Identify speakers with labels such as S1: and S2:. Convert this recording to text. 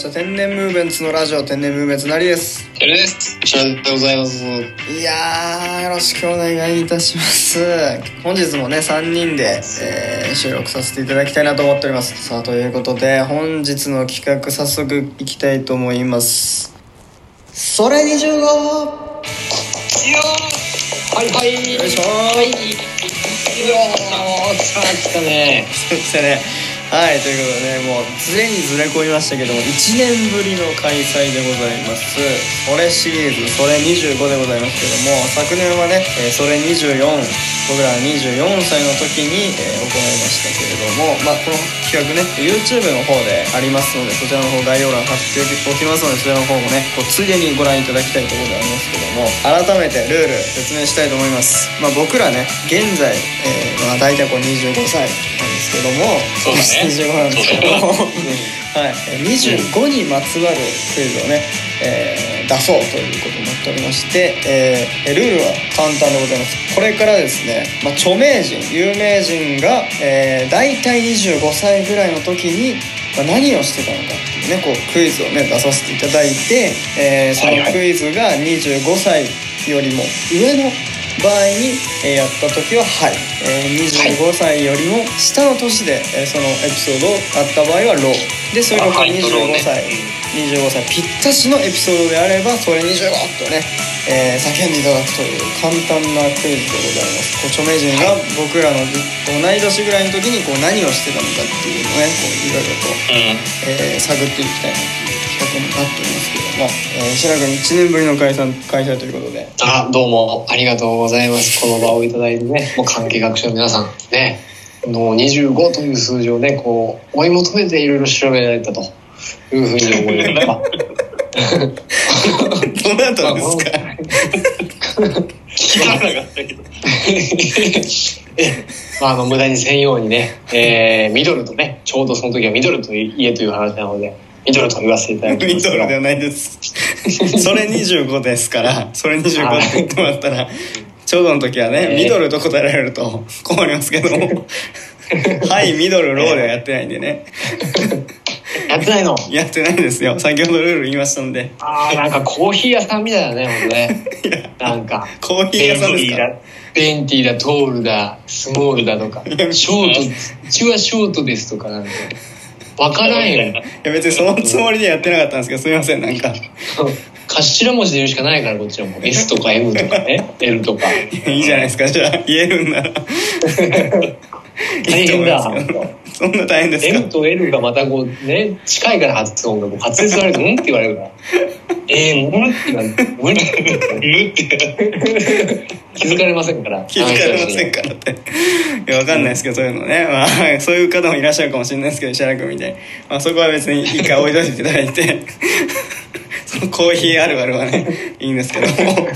S1: した。天然ムーブメンツのラジオ天然ムーブメンツなりです。
S2: てるでございます。
S1: いやーよろしくお願いいたします。本日もね3人で、えー収録させていただきたいなと思っております。さあということで本日の企画早速いきたいと思います。それ25
S2: いやはいはい。
S1: よいしょ
S2: はい。いやー、さあ来たね。
S1: そしてねはいということでねもうずれにずれ込みましたけども1年ぶりの開催でございます。それシリーズそれ25でございますけども昨年はね、それ24僕らは24歳の時に、行いましたけれどもまあこの企画ね YouTube の方でありますのでそちらの方概要欄貼っておきますのでそちらの方もねこうついでにご覧いただきたいところでありますけども改めてルール説明したいと思います。まあ僕らね現在、えーまあ、大体こう25歳なんですけども
S2: そうだね。
S1: 25なんですけども はい、えー25にまつわるクイズをね、えー出そうということになっておりまして、えールールは簡単でございます。これからですね、まあ、著名人有名人が、えー、大体25歳ぐらいの時に、まあ、何をしてたのかっていうねこうクイズをね出させていただいて、えーそのクイズが25歳よりも上の場合に、えーやった時は「はい」えー25歳よりも下の年で、えーそのエピソードをあった場合は「ロー」でそれが
S2: あはいとローね。
S1: 25歳、25歳。ぴったしのエピソードであればそれ25とね、えー叫んでいただくという簡単なクイズでございます。こう著名人が僕らの同い年ぐらいの時にこう何をしてたのかっていうのをねこういろいろと
S2: うん。
S1: えー探っていきたいなという企画になっておりますけども、えー、白君1年ぶりの開催開催ということで。
S2: あ、どうもありがとうございます。この場をいただいてね、もう関係学習の皆さんね、の25という数字をね、こう追い求めていろいろ調べられたというふうに思います。
S1: どなたですか？
S2: 聞かなかったけど。え、まあ、あの、無駄にせんようにね、えー、ミドルとね、ちょうどその時はミドルと家という話なので、ミドルと言わせていただきます
S1: ミドルではないですそれ25ですからそれ25って言ってもらったらちょうどの時はね、
S2: えー。
S1: ミドルと答えられると困りますけども。はいミドルローではやってないんでね。
S2: やってないの？
S1: やってないですよ。先ほどルール言いましたんで。
S2: ああ、なんかコーヒー屋さんみたいだね、ほんとね。なんか、
S1: コーヒー屋さんですか？
S2: ベンティーだ、トールだ、スモールだとか、ショート、うちはショートですとかなんか、わからんよ。
S1: いや別にそのつもりでやってなかったんですけどすいませんなんか
S2: 頭文字で言うしかないから、こっちはもう。S とか M とかね、L とか。
S1: いいじゃないですか。じゃあ言えるんなら
S2: 大変だ。
S1: そんな大変ですか
S2: ？M と L がまたこうね、近いから発音がこう発音されると、うん？って言われるから。えー、無理って言われて、無理って。気づかれませんから。
S1: 気づかれませんからって。いやわかんないですけどそういうのね、まあ、そういう方もいらっしゃるかもしれないですけど石原君みたいに、まあ、そこは別に一回置いといていただいてコーヒーあるあるはねいいんですけども。